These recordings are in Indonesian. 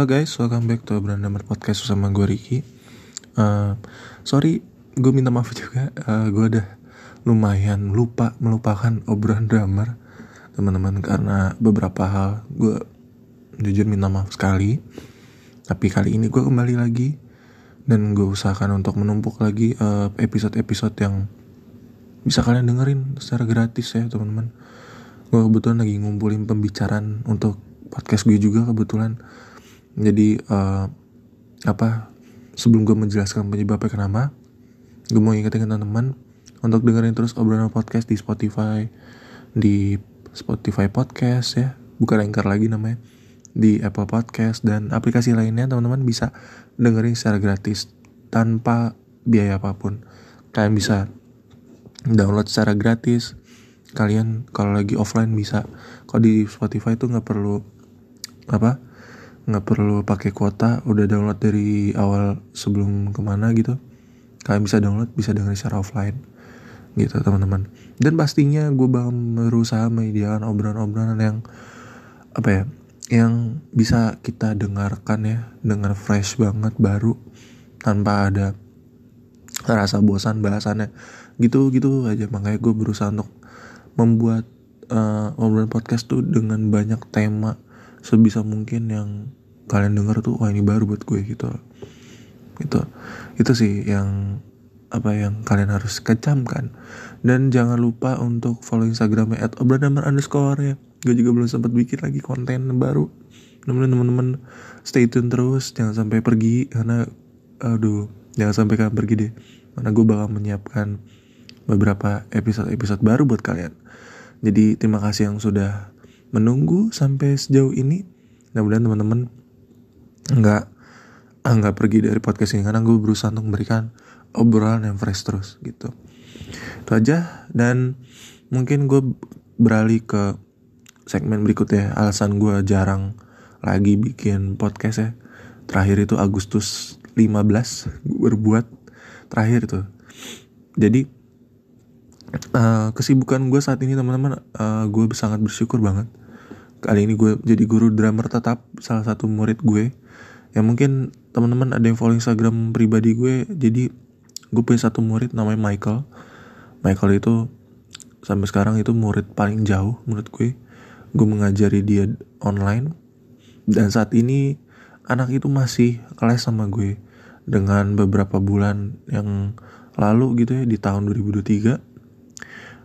Halo guys, welcome back to Brand Number Podcast sama gue Ricky. Uh, sorry, gue minta maaf juga. Uh, gue udah lumayan lupa melupakan obrolan drummer teman-teman karena beberapa hal gue jujur minta maaf sekali. Tapi kali ini gue kembali lagi dan gue usahakan untuk menumpuk lagi episode episode-episode yang bisa kalian dengerin secara gratis ya teman-teman. Gue kebetulan lagi ngumpulin pembicaraan untuk podcast gue juga kebetulan jadi uh, apa sebelum gue menjelaskan penyebabnya kenapa gue mau ingetin teman-teman untuk dengerin terus obrolan podcast di Spotify di Spotify podcast ya. Bukan Anchor lagi namanya. Di Apple Podcast dan aplikasi lainnya teman-teman bisa dengerin secara gratis tanpa biaya apa pun. Kalian bisa download secara gratis. Kalian kalau lagi offline bisa. Kalau di Spotify itu nggak perlu apa nggak perlu pakai kuota udah download dari awal sebelum ke mana gitu. Kalian bisa download bisa dengerin secara offline gitu teman-teman. Dan pastinya gue bakal berusaha menyediakan obrolan-obrolan yang apa ya yang bisa kita dengarkan ya dengan fresh banget baru tanpa ada rasa bosan bahasannya. Gitu gitu aja makanya gue berusaha untuk membuat uh, obrolan podcast tuh dengan banyak tema sebisa mungkin yang kalian denger tuh wah ini baru buat gue gitu. Itu itu sih yang apa yang kalian harus kecamkan. Dan jangan lupa untuk follow instagramnya at obrolan underscore ya. Gue juga belum sempat bikin lagi konten baru. Teman-teman stay tune terus jangan sampai pergi karena aduh jangan sampai kalian pergi deh. Karena gue bakal menyiapkan beberapa episode-episode baru buat kalian. Jadi terima kasih yang sudah menunggu sampai sejauh ini. Mudah-mudahan teman-teman nggak ah, nggak pergi dari podcast ini karena gue berusaha untuk memberikan obrolan yang fresh terus gitu. Itu aja dan mungkin gue beralih ke segmen berikutnya. Alasan gue jarang lagi bikin podcast ya. Terakhir itu Agustus 15 gue berbuat terakhir itu. Jadi uh, kesibukan gue saat ini teman-teman uh, gue sangat bersyukur banget. Kali ini gue jadi guru drummer tetap salah satu murid gue ya mungkin teman-teman ada yang follow instagram pribadi gue. Jadi gue punya satu murid namanya Michael. Michael itu sampai sekarang itu murid paling jauh menurut gue. Gue mengajari dia online. Dan saat ini anak itu masih kelas sama gue. Dengan beberapa bulan yang lalu gitu ya di tahun 2023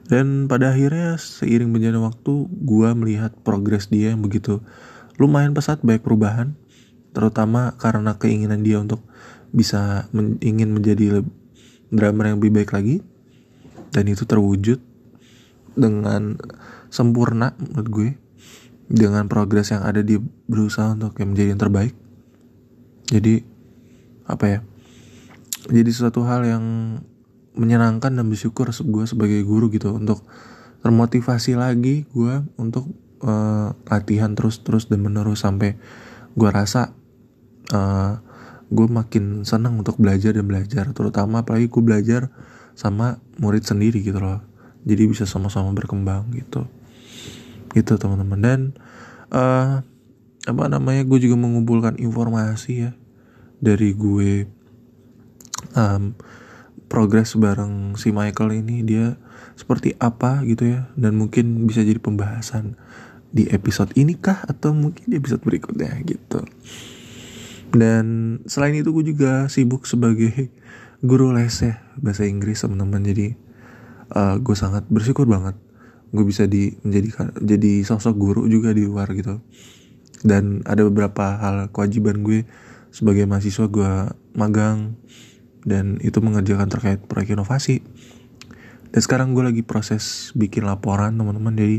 dan pada akhirnya seiring berjalannya waktu gue melihat progres dia yang begitu lumayan pesat baik perubahan terutama karena keinginan dia untuk bisa men ingin menjadi drummer yang lebih baik lagi. Dan itu terwujud dengan sempurna menurut gue dengan progres yang ada dia berusaha untuk yang menjadi yang terbaik. Jadi apa ya jadi suatu hal yang menyenangkan dan bersyukur gue sebagai guru gitu untuk termotivasi lagi gue untuk uh, latihan terus terus dan menerus sampai gue rasa uh, gue makin senang untuk belajar dan belajar terutama apalagi gue belajar sama murid sendiri gitu loh. Jadi bisa sama-sama berkembang gitu. Gitu teman-teman. Dan uh, apa namanya gue juga mengumpulkan informasi ya dari gue um, progres bareng si Michael ini. Dia seperti apa gitu ya dan mungkin bisa jadi pembahasan di episode ini kah atau mungkin di episode berikutnya gitu dan selain itu gue juga sibuk sebagai guru les ya bahasa Inggris teman-teman. Jadi uh, gue sangat bersyukur banget gue bisa di menjadi jadi sosok guru juga di luar gitu. Dan ada beberapa hal kewajiban gue sebagai mahasiswa gue magang dan itu mengerjakan terkait proyek inovasi. Dan sekarang gue lagi proses bikin laporan teman-teman. Jadi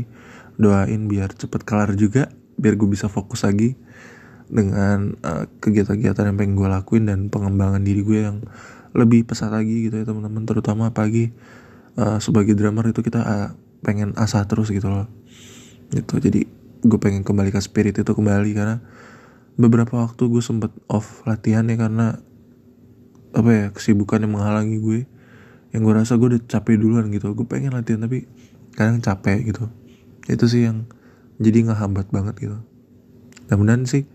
doain biar cepet kelar juga biar gue bisa fokus lagi dengan uh, kegiatan-kegiatan yang pengen gue lakuin dan pengembangan diri gue yang lebih pesat lagi gitu ya teman-teman. Terutama pagi uh, sebagai drummer itu kita uh, pengen asah terus gitu loh. Gitu. Jadi gue pengen kembali ke spirit itu kembali karena beberapa waktu gue sempet off latihan ya karena apa ya kesibukan yang menghalangi gue. Yang gue rasa gue udah capek duluan gitu. Gue pengen latihan tapi kadang capek gitu. Itu sih yang jadi nggak hambat banget gitu. Mudah-mudahan sih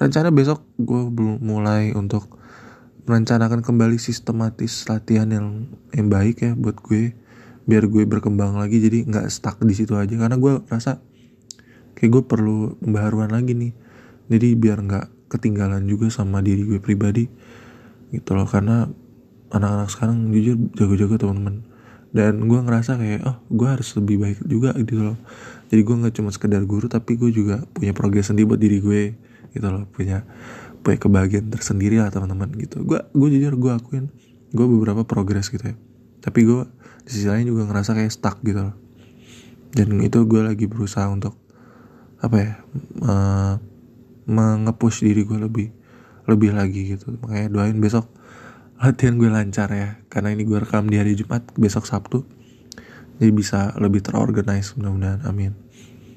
rencana besok gue belum mulai untuk merencanakan kembali sistematis latihan yang yang baik ya buat gue biar gue berkembang lagi jadi nggak stuck di situ aja. Karena gue rasa kayak gue perlu pembaharuan lagi nih. Jadi biar nggak ketinggalan juga sama diri gue pribadi gitu loh. Karena anak-anak sekarang jujur jago-jago teman-teman. Dan gue ngerasa kayak oh gue harus lebih baik juga gitu loh. Jadi gue nggak cuma sekedar guru tapi gue juga punya progres sendiri buat diri gue gitu loh punya punya kebahagiaan tersendiri lah teman-teman gitu. Gue gue jujur gue akuin gue beberapa progres gitu ya. Tapi gue di sisi lain juga ngerasa kayak stuck gitu loh. Dan itu gue lagi berusaha untuk apa ya uh, mengepush diri gue lebih lebih lagi gitu. Makanya doain besok latihan gue lancar ya. Karena ini gue rekam di hari Jumat besok Sabtu. Jadi bisa lebih terorganize mudah-mudahan amin.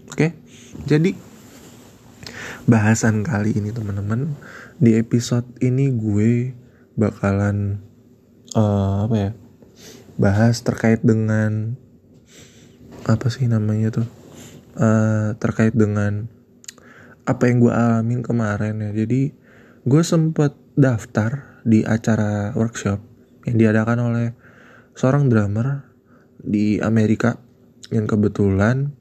Oke? Jadi bahasan kali ini teman-teman di episode ini gue bakalan uh, apa ya bahas terkait dengan apa sih namanya tuh uh, terkait dengan apa yang gue alamin kemarin ya jadi gue sempet daftar di acara workshop yang diadakan oleh seorang drummer di Amerika yang kebetulan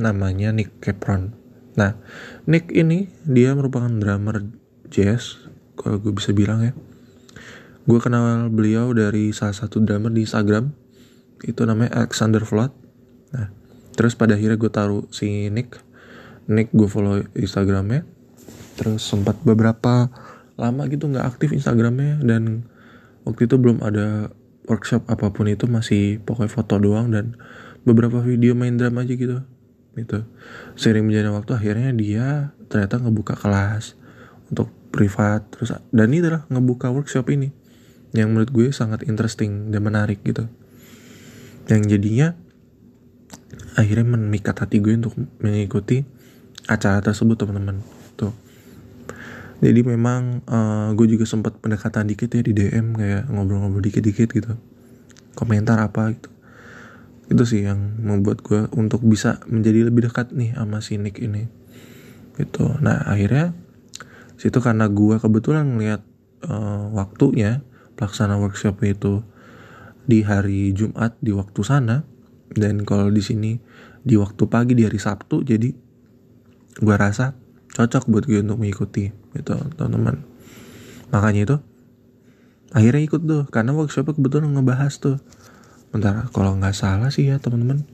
namanya Nick Capron. Nah, Nick ini dia merupakan drummer jazz, kalau gue bisa bilang ya. Gue kenal beliau dari salah satu drummer di Instagram, itu namanya Alexander Flood. Nah, terus pada akhirnya gue taruh si Nick, Nick gue follow Instagramnya, terus sempat beberapa lama gitu nggak aktif Instagramnya dan waktu itu belum ada workshop apa pun itu masih pokoknya foto doang dan beberapa video main drum aja gitu gitu. Sering menjalani waktu akhirnya dia ternyata ngebuka kelas untuk privat. Terus dan ini adalah ngebuka workshop ini yang menurut gue sangat interesting dan menarik gitu. Yang jadinya akhirnya memikat hati gue untuk mengikuti acara tersebut teman-teman. Tuh. Jadi memang uh, gue juga sempat pendekatan dikit ya di DM kayak ngobrol-ngobrol dikit-dikit gitu. Komentar apa gitu itu sih yang membuat gue untuk bisa menjadi lebih dekat nih sama si Nick ini. Gitu. Nah akhirnya situ karena gue kebetulan ngeliat uh, waktunya pelaksana workshop itu di hari Jumat di waktu sana dan kalau di sini di waktu pagi di hari Sabtu jadi gue rasa cocok buat gue untuk mengikuti gitu teman-teman. Makanya itu akhirnya ikut tuh karena workshopnya kebetulan ngebahas tuh bentar kalau nggak salah sih ya teman-teman.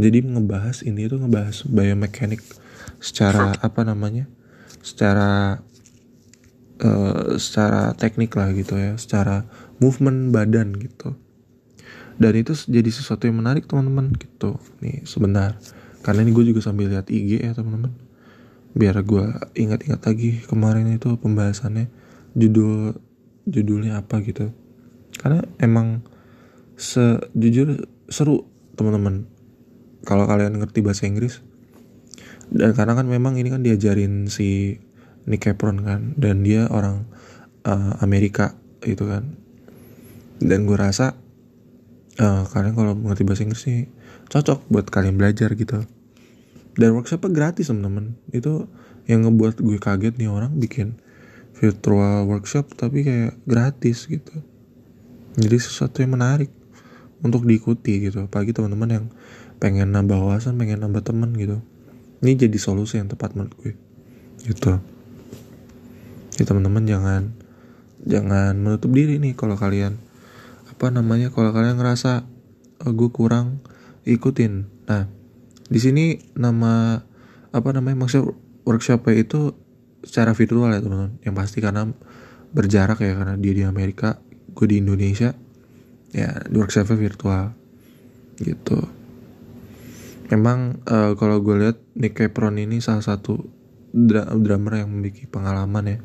Jadi ngebahas ini tuh ngebahas biomekanik secara apa namanya? Secara uh, secara teknik lah gitu ya secara movement badan gitu. Dan itu jadi sesuatu yang menarik teman-teman gitu. Nih sebentar. Karena ini gue juga sambil lihat IG ya teman-teman. Biar gue ingat-ingat lagi kemarin itu pembahasannya judul judulnya apa gitu. Karena emang sejujur seru teman-teman. Kalau kalian ngerti bahasa Inggris. Dan karena kan memang ini kan diajarin si Nick Capron kan dan dia orang uh, Amerika itu kan. Dan gue rasa uh, kalian kalau ngerti bahasa Inggris sih cocok buat kalian belajar gitu. Dan workshopnya gratis teman-teman. Itu yang ngebuat gue kaget nih orang bikin virtual workshop tapi kayak gratis gitu. Jadi sesuatu yang menarik untuk diikuti gitu. Apalagi teman-teman yang pengen nambah wawasan pengen nambah teman gitu. Ini jadi solusi yang tepat menurut gue. Gitu. Jadi teman-teman jangan jangan menutup diri nih kalau kalian apa namanya kalau kalian ngerasa oh, gue kurang ikutin. Nah di sini nama apa namanya maksud workshopnya itu secara virtual ya teman-teman. Yang pasti karena berjarak ya karena dia di Amerika gue di Indonesia ya workshopnya virtual. Gitu. Memang uh, kalau gue lihat Nick Capron ini salah satu dra drummer yang memiliki pengalaman ya.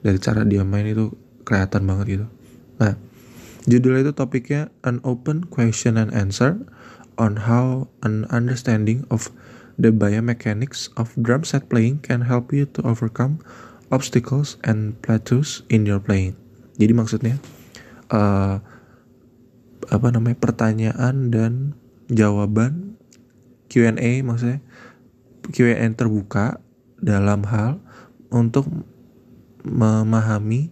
Dari cara dia main itu kelihatan banget gitu. Nah judulnya itu topiknya an open question and answer on how an understanding of the biomechanics of drum set playing can help you to overcome obstacles and plateaus in your playing. Jadi maksudnya uh, apa namanya pertanyaan dan jawaban Q&A maksudnya Q&A terbuka dalam hal untuk memahami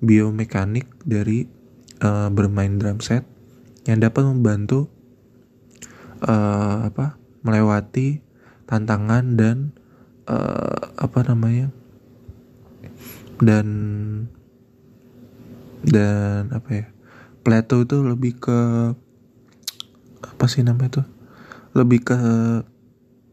biomekanik dari uh, bermain drum set yang dapat membantu uh, apa melewati tantangan dan uh, apa namanya dan dan apa ya plateau itu lebih ke apa sih namanya tuh? Lebih ke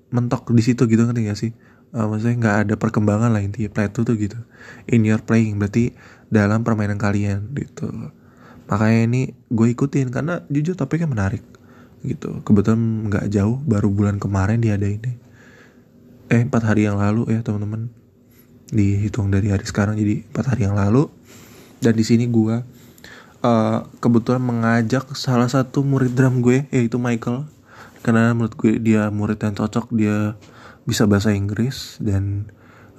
mentok di situ gitu ngerti gak sih? Uh, maksudnya nggak ada perkembangan lah intinya plateau tuh gitu. In your playing berarti dalam permainan kalian gitu. Makanya ini gue ikutin karena jujur topiknya menarik gitu. Kebetulan nggak jauh baru bulan kemarin dia ada ini eh empat hari yang lalu ya teman-teman. Dihitung dari hari sekarang jadi empat hari yang lalu. Dan di sini gue uh, kebetulan mengajak salah satu murid drum gue yaitu Michael. Karena menurut gue dia murid yang cocok dia bisa bahasa Inggris dan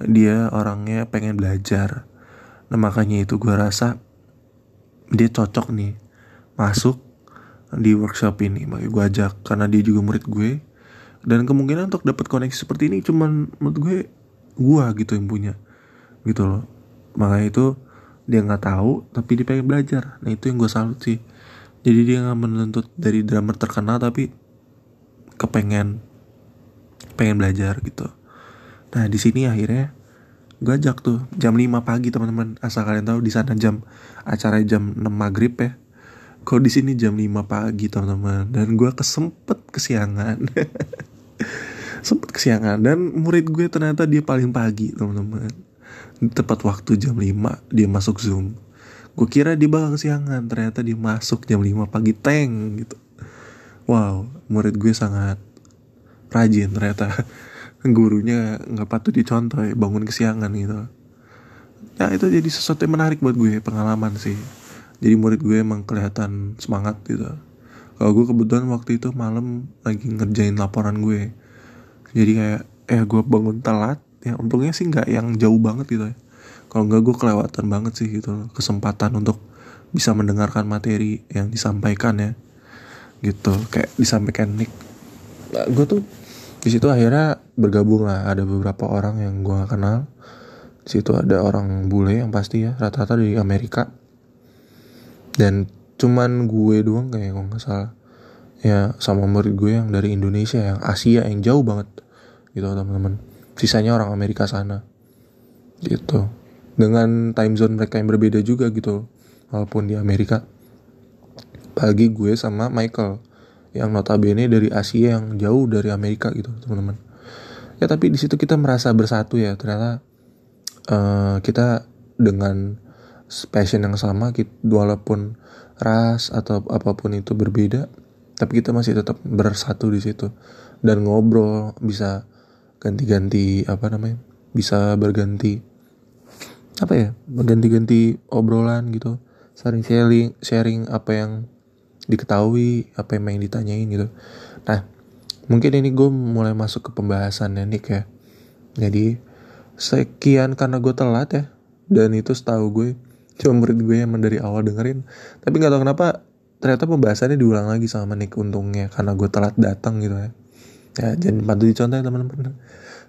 dia orangnya pengen belajar. Nah makanya itu gue rasa dia cocok nih masuk di workshop ini. Makanya gue ajak karena dia juga murid gue. Dan kemungkinan untuk dapat koneksi seperti ini cuman menurut gue gue gitu yang punya gitu loh. Makanya itu dia nggak tahu tapi dia pengen belajar. Nah itu yang gue salut sih. Jadi dia nggak menuntut dari drummer terkenal tapi kepengen pengen belajar gitu. Nah di sini akhirnya gue ajak tuh jam 5 pagi teman-teman. Asal kalian tahu di sana jam acara jam 6 maghrib ya. Kok di sini jam 5 pagi teman-teman? Dan gue kesempet kesiangan. Sempet kesiangan. Dan murid gue ternyata dia paling pagi teman-teman tepat waktu jam 5 dia masuk zoom. Gue kira dia bakal kesiangan ternyata dia masuk jam 5 pagi tank gitu. Wow murid gue sangat rajin ternyata. Gurunya nggak patut dicontoh ya, bangun kesiangan gitu. Ya itu jadi sesuatu yang menarik buat gue pengalaman sih. Jadi murid gue emang kelihatan semangat gitu. Kalau gue kebetulan waktu itu malam lagi ngerjain laporan gue. Jadi kayak eh gue bangun telat ya untungnya sih nggak yang jauh banget gitu ya. Kalau nggak gue kelewatan banget sih gitu kesempatan untuk bisa mendengarkan materi yang disampaikan ya gitu. Kayak disampaikan Nick nah, gue tuh di situ akhirnya bergabung lah. Ada beberapa orang yang gue gak kenal. Di situ ada orang bule yang pasti ya rata-rata dari Amerika. Dan cuman gue doang kayak gue nggak salah. Ya sama murid gue yang dari Indonesia yang Asia yang jauh banget gitu teman-teman sisanya orang Amerika sana. Gitu. Dengan time zone mereka yang berbeda juga gitu. Walaupun di Amerika pagi gue sama Michael yang notabene dari Asia yang jauh dari Amerika gitu teman-teman. Ya tapi di situ kita merasa bersatu ya. Ternyata uh, kita dengan passion yang sama kita, walaupun ras atau apa pun itu berbeda tapi kita masih tetap bersatu di situ. Dan ngobrol bisa ganti-ganti apa namanya bisa berganti apa ya berganti-ganti obrolan gitu sharing sharing sharing apa yang diketahui apa yang main ditanyain gitu. Nah mungkin ini gue mulai masuk ke pembahasan ya Nick ya. Jadi sekian karena gue telat ya. Dan itu setahu gue cuma murid gue yang dari awal dengerin. Tapi nggak tahu kenapa ternyata pembahasannya diulang lagi sama Nick untungnya karena gue telat datang gitu ya ya jangan patut dicontoh ya teman-teman.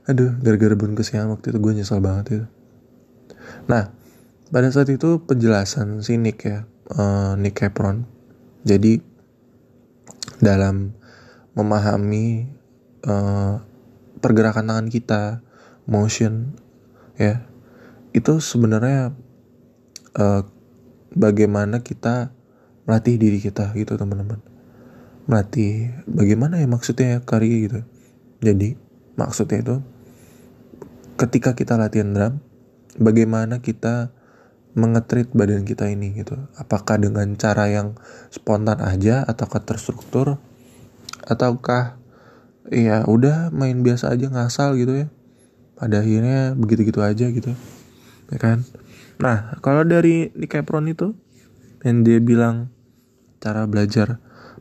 Aduh gara-gara belum kesiangan waktu itu gue nyesal banget itu. Nah pada saat itu penjelasan si Nick ya uh, Nick Capron. Jadi dalam memahami uh, pergerakan tangan kita motion ya itu sebenarnya uh, bagaimana kita melatih diri kita gitu teman-teman melatih bagaimana ya maksudnya kari gitu? Jadi maksudnya itu ketika kita latihan drum bagaimana kita mengetrit badan kita ini gitu? Apakah dengan cara yang spontan aja ataukah terstruktur ataukah ya udah main biasa aja ngasal gitu ya? Pada akhirnya begitu-gitu aja gitu ya kan? Nah kalau dari Nick Capron itu yang dia bilang cara belajar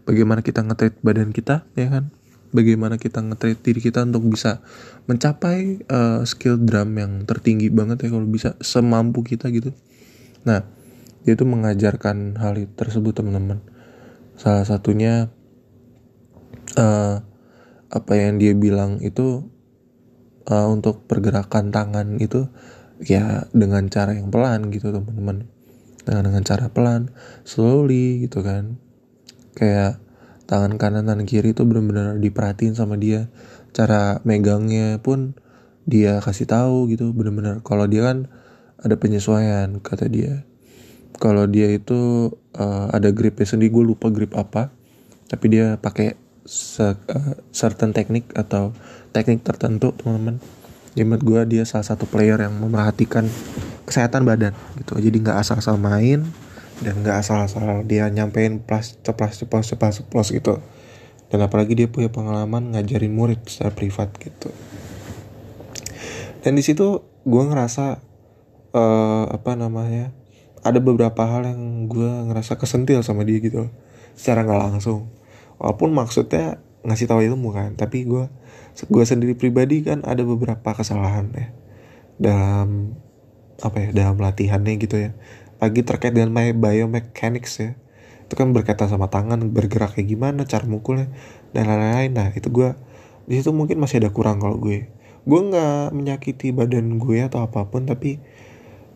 bagaimana kita ngetrit badan kita ya kan? Bagaimana kita ngetrit diri kita untuk bisa mencapai uh, skill drum yang tertinggi banget ya kalau bisa semampu kita gitu. Nah dia itu mengajarkan hal tersebut teman-teman. Salah satunya uh, apa yang dia bilang itu uh, untuk pergerakan tangan itu ya dengan cara yang pelan gitu teman-teman. Dengan cara pelan slowly gitu kan kayak tangan kanan tangan kiri tuh benar-benar diperhatiin sama dia. Cara megangnya pun dia kasih tahu gitu benar-benar kalau dia kan ada penyesuaian kata dia. Kalau dia itu uh, ada gripnya sendiri gue lupa grip apa tapi dia pakai uh, certain teknik atau teknik tertentu teman-teman. Ya menurut gue dia salah satu player yang memerhatikan kesehatan badan gitu. Jadi nggak asal-asal main dan nggak asal-asal dia nyampein plus ceplas ceplos ceplos ceplos gitu. Dan apalagi dia punya pengalaman ngajarin murid secara privat gitu. Dan di situ gue ngerasa uh, apa namanya ada beberapa hal yang gue ngerasa kesentil sama dia gitu secara nggak langsung. Walaupun maksudnya ngasih tahu ilmu kan tapi gue gue sendiri pribadi kan ada beberapa kesalahan ya. Dalam apa ya dalam latihannya gitu ya lagi terkait dengan my biomechanics ya. Itu kan berkaitan sama tangan bergerak kayak gimana cara mukulnya dan lain-lain. Nah itu gue di situ mungkin masih ada kurang kalau gue. Gue nggak menyakiti badan gue atau apa pun tapi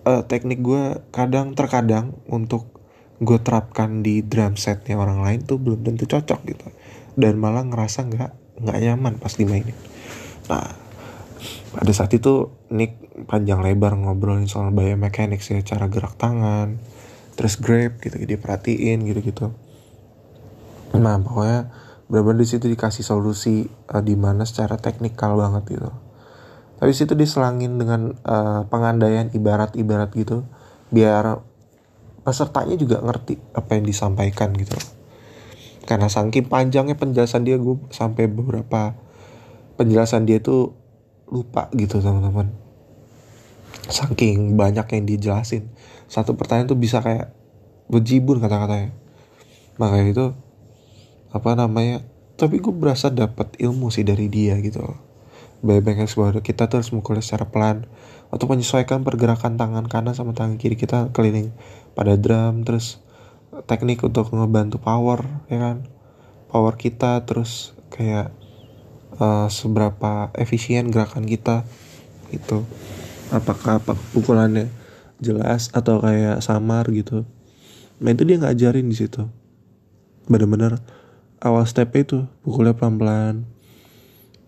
uh, teknik gue kadang terkadang untuk gue terapkan di drum setnya orang lain tuh belum tentu cocok gitu. Dan malah ngerasa nggak nggak nyaman pas dimainin. Nah pada saat itu Nick panjang lebar ngobrolin soal biomechanics ya cara gerak tangan terus grab gitu dia perhatiin gitu gitu nah pokoknya benar di situ dikasih solusi uh, di mana secara teknikal banget gitu. Tapi situ diselangin dengan uh, pengandaian ibarat-ibarat gitu biar pesertanya juga ngerti apa yang disampaikan gitu. Karena saking panjangnya penjelasan dia gue sampai beberapa penjelasan dia tuh lupa gitu teman-teman. Saking banyak yang dijelasin. Satu pertanyaan tuh bisa kayak bejibun kata-katanya. Makanya itu apa namanya tapi gue berasa dapat ilmu sih dari dia gitu yang sebuah kita tuh harus mukul secara pelan untuk menyesuaikan pergerakan tangan kanan sama tangan kiri kita keliling pada drum terus teknik untuk ngebantu power ya kan? Power kita terus kayak uh, seberapa efisien gerakan kita itu apakah apa pukulannya jelas atau kayak samar gitu. Nah itu dia ngajarin di situ. Bener-bener awal step itu pukulnya pelan-pelan.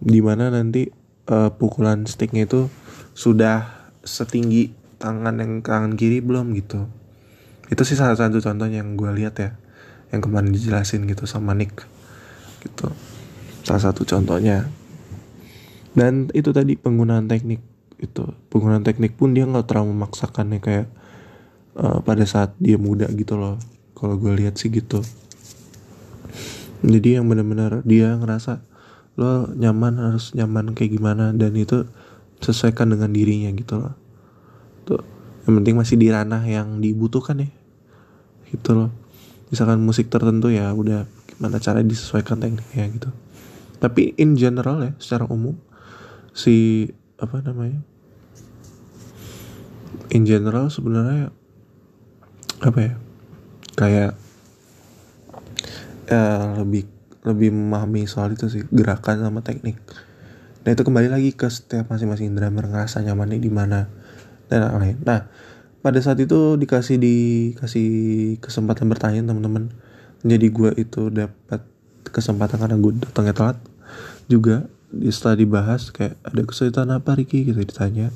Di mana nanti uh, pukulan sticknya itu sudah setinggi tangan yang tangan kiri belum gitu. Itu sih salah satu contohnya yang gue lihat ya yang kemarin dijelasin gitu sama Nick gitu salah satu contohnya. Dan itu tadi penggunaan teknik itu penggunaan teknik pun dia nggak terlalu memaksakannya kayak uh, pada saat dia muda gitu loh. Kalau gue lihat sih gitu. Jadi yang benar-benar dia ngerasa lo nyaman harus nyaman kayak gimana dan itu sesuaikan dengan dirinya gitu loh. Tuh yang penting masih di ranah yang dibutuhkan ya. Gitu loh. Misalkan musik tertentu ya udah gimana cara disesuaikan tekniknya gitu tapi in general ya secara umum si apa namanya in general sebenarnya apa ya kayak ya, lebih lebih memahami soal itu sih gerakan sama teknik. Nah itu kembali lagi ke setiap masing-masing drummer ngerasa nyamannya di mana dan lain-lain. Nah pada saat itu dikasih dikasih kesempatan bertanya teman-teman. Jadi gue itu dapat kesempatan karena gue datangnya telat juga setelah dibahas kayak ada kesulitan apa Ricky gitu ditanya.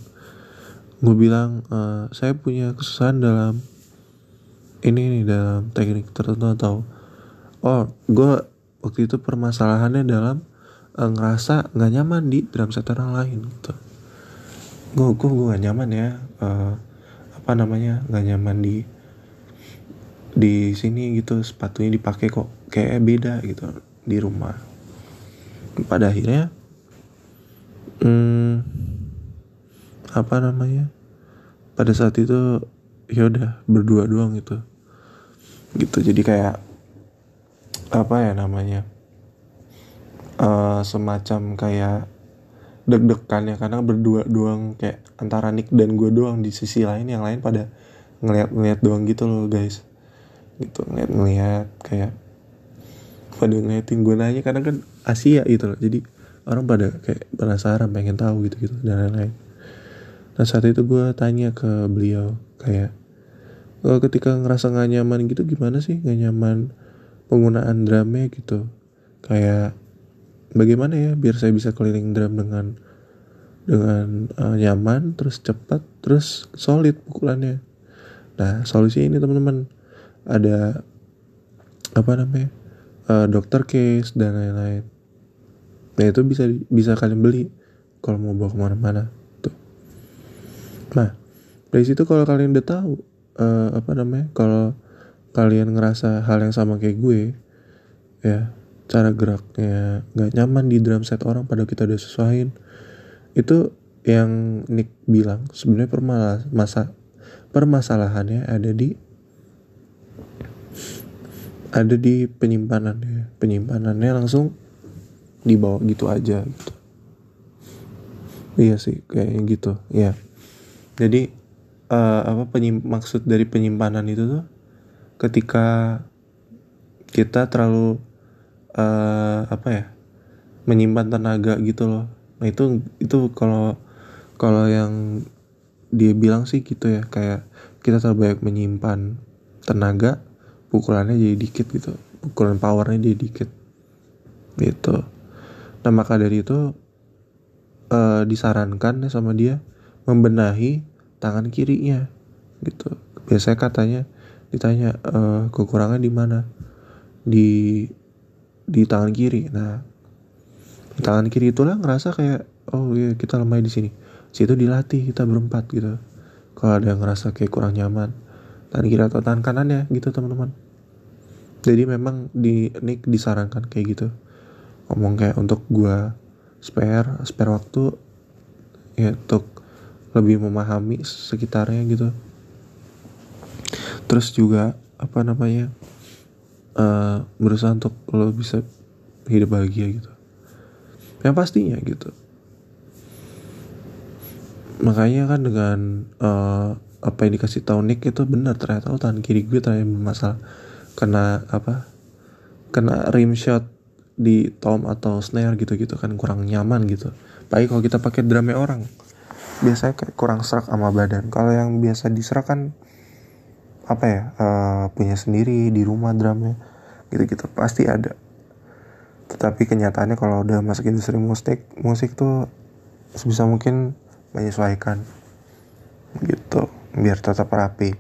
Gue bilang e, saya punya kesusahan dalam ini nih dalam teknik tertentu atau oh gue waktu itu permasalahannya dalam uh, ngerasa nggak nyaman di drum set orang lain gitu. Gue gue gue gak nyaman ya uh, apa namanya nggak nyaman di di sini gitu sepatunya dipakai kok kayak beda gitu di rumah pada akhirnya hmm, apa namanya pada saat itu ya udah berdua doang gitu. Gitu jadi kayak apa ya namanya uh, semacam kayak deg-degan ya karena berdua doang kayak antara Nick dan gue doang di sisi lain yang lain pada ngeliat-ngeliat doang gitu loh guys. Gitu ngeliat-ngeliat kayak pada ngeliatin gue nanya karena kan Asia gitu loh. Jadi orang pada kayak penasaran pengen tahu gitu gitu dan lain-lain. Nah saat itu gue tanya ke beliau kayak oh, ketika ngerasa gak nyaman gitu gimana sih gak nyaman penggunaan drumnya? Gitu. Kayak bagaimana ya biar saya bisa keliling drum dengan dengan uh, nyaman terus cepat terus solid pukulannya? Nah solusi ini teman-teman. Ada apa namanya uh, dokter case dan lain-lain. Nah itu bisa bisa kalian beli kalau mau bawa ke mana-mana tuh. Nah dari situ kalau kalian udah tahu uh, apa namanya kalau kalian ngerasa hal yang sama kayak gue ya cara geraknya nggak nyaman di drum set orang pada kita udah sesuaiin itu yang Nick bilang sebenarnya permalah masa permasalahannya ada di ada di penyimpanan ya penyimpanannya langsung dibawa gitu aja gitu. Iya sih kayak gitu ya jadi uh, apa penyim maksud dari penyimpanan itu tuh ketika kita terlalu uh, apa ya menyimpan tenaga gitu loh. Nah itu itu kalau kalau yang dia bilang sih gitu ya kayak kita terlalu banyak menyimpan tenaga pukulannya jadi dikit gitu. Pukulan powernya jadi dikit. Gitu. Nah maka dari itu uh, disarankan ya sama dia membenahi tangan kirinya gitu. Biasanya katanya ditanya uh, kekurangan di mana? Di di tangan kiri. Nah di tangan kiri itulah ngerasa kayak oh iya kita lemah di sini. Situ dilatih kita berempat gitu. Kalau ada yang ngerasa kayak kurang nyaman tangan kiri atau tangan kanannya gitu teman-teman. Jadi memang di Nick disarankan kayak gitu. Ngomong kayak untuk gua spare spare waktu ya untuk lebih memahami sekitarnya gitu. Terus juga apa namanya uh, berusaha untuk lo bisa hidup bahagia gitu. Yang pastinya gitu. Makanya kan dengan uh, apa yang dikasih tahu Nick itu benar ternyata oh tangan kiri gue ternyata bermasalah. Kena apa? Kena rim shot di tom atau snare gitu-gitu kan kurang nyaman gitu. Baik kalau kita pakai drumnya orang. Biasanya kayak kurang serak sama badan. Kalau yang biasa diserak kan apa ya uh, punya sendiri di rumah drumnya gitu-gitu. Pasti ada. Tetapi kenyataannya kalau udah masuk industri musik musik tuh sebisa mungkin menyesuaikan. Gitu biar tetap rapi.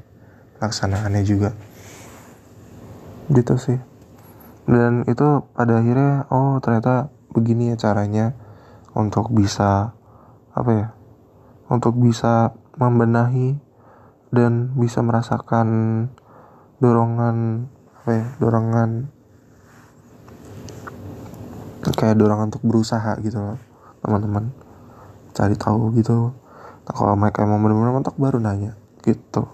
Laksanaannya juga. Gitu sih. Dan itu pada akhirnya oh ternyata begini ya caranya untuk bisa apa ya untuk bisa membenahi dan bisa merasakan dorongan apa ya dorongan kayak dorongan untuk berusaha gitu teman-teman. Cari tahu gitu nah, kalau mereka mau benar-benar mentok baru nanya gitu.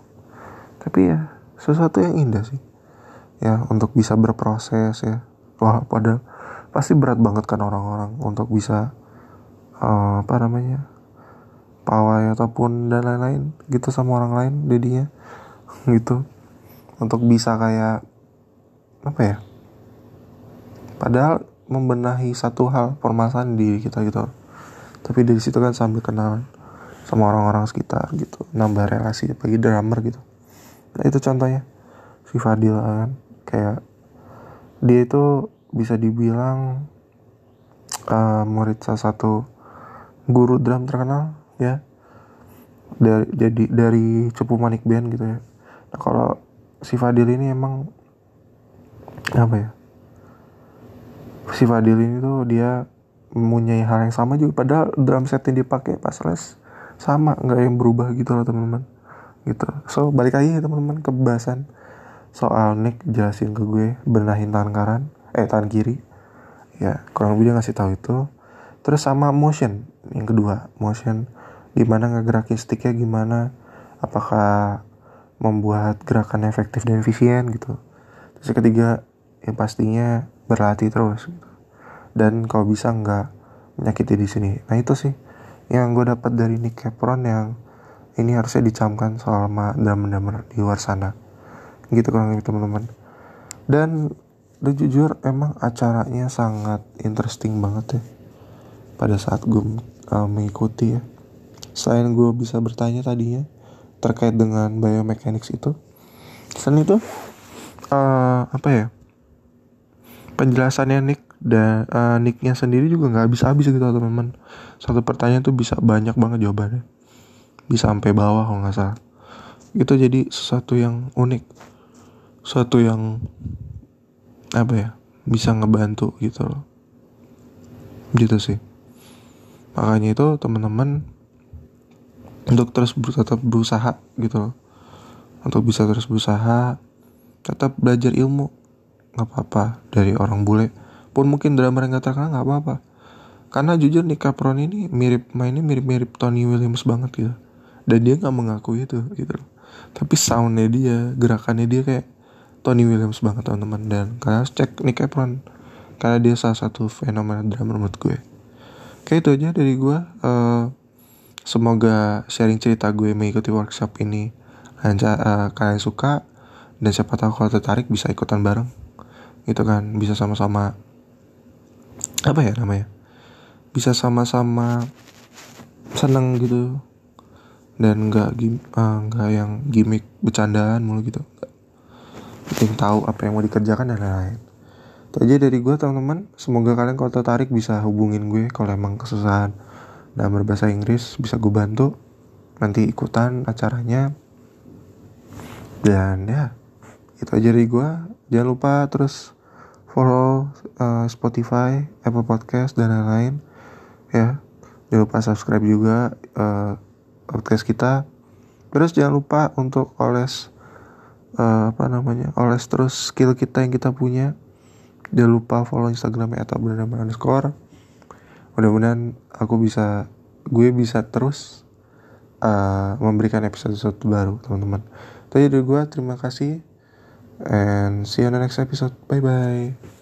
Tapi ya sesuatu yang indah sih. Ya untuk bisa berproses ya. Wah pada pasti berat banget kan orang-orang untuk bisa uh, apa namanya pawai ataupun dan lain-lain gitu sama orang lain jadinya gitu. Untuk bisa kayak apa ya padahal membenahi satu hal permasalahan di kita gitu. Tapi dari situ kan sambil kenal sama orang-orang sekitar gitu. Nambah relasi bagi drummer gitu. Nah itu contohnya. Si Fadil kan. Kayak dia itu bisa dibilang uh, murid salah satu guru drum terkenal ya. Dari jadi dari Cepu Manik Band gitu ya. Nah kalau si Fadil ini emang apa ya? Si Fadil ini tuh dia mempunyai hal yang sama juga. Padahal drum set yang dipakai pas les sama nggak yang berubah gitu loh teman-teman. Gitu. So balik lagi ya teman-teman ke bahasan soal Nick jelasin ke gue benahin tangan kanan eh tangan kiri. Ya kurang lebih dia ngasih tahu itu. Terus sama motion yang kedua. Motion gimana ngegerakin sticknya gimana apakah membuat gerakan efektif dan efisien gitu. Terus yang ketiga yang pastinya berlatih terus gitu. dan kalau bisa nggak menyakiti di sini. Nah itu sih yang gue dapat dari Nick Capron yang ini harusnya dicamkan soal drama-drama di luar sana. Gitu kurang lebih teman-teman. Dan jujur emang acaranya sangat interesting banget ya. Pada saat gue uh, mengikuti ya. Selain gue bisa bertanya tadinya terkait dengan biomechanics itu selain itu uh, apa ya penjelasannya Nick dan uh, Nicknya sendiri juga nggak habis habis gitu teman-teman. Satu pertanyaan tuh bisa banyak banget jawabannya. Bisa sampai bawah kalau nggak salah. Itu jadi sesuatu yang unik. Sesuatu yang apa ya bisa ngebantu gitu loh. Gitu sih. Makanya itu teman-teman untuk terus tetap berusaha gitu loh. Untuk bisa terus berusaha tetap belajar ilmu. Nggak apa-apa dari orang bule pun mungkin drama yang gak terkenal nggak apa-apa. Karena jujur nih Capron ini mirip mainnya mirip-mirip Tony Williams banget gitu. Dan dia nggak mengaku itu gitu loh. Tapi soundnya dia gerakannya dia kayak Tony Williams banget teman-teman. Dan kalian harus cek Nick Efron karena dia salah satu fenomena drama menurut gue. Kayak itu aja dari gue uh, semoga sharing cerita gue mengikuti workshop ini kalian, uh, kalian suka. Dan siapa tahu kalau tertarik bisa ikutan bareng. Gitu kan bisa sama-sama apa ya namanya? Bisa sama-sama seneng gitu. Dan nggak uh, nggak yang gimmick bercandaan mulu gitu. Penting tahu apa yang mau dikerjakan dan lain-lain. Itu aja dari gue teman-teman. Semoga kalian kalau tertarik bisa hubungin gue kalau emang kesusahan. Dan berbahasa Inggris bisa gue bantu. Nanti ikutan acaranya. Dan ya itu aja dari gue jangan lupa terus follow uh, Spotify Apple Podcast dan lain-lain. Ya jangan lupa subscribe juga uh, podcast kita. Terus jangan lupa untuk oles uh, apa namanya oles terus skill kita yang kita punya. Jangan lupa follow instagramnya atau benar underscore. Mudah-mudahan aku bisa gue bisa terus uh, memberikan episode episode baru teman-teman. Tadi dari gue. Terima kasih and see you on the next episode. Bye bye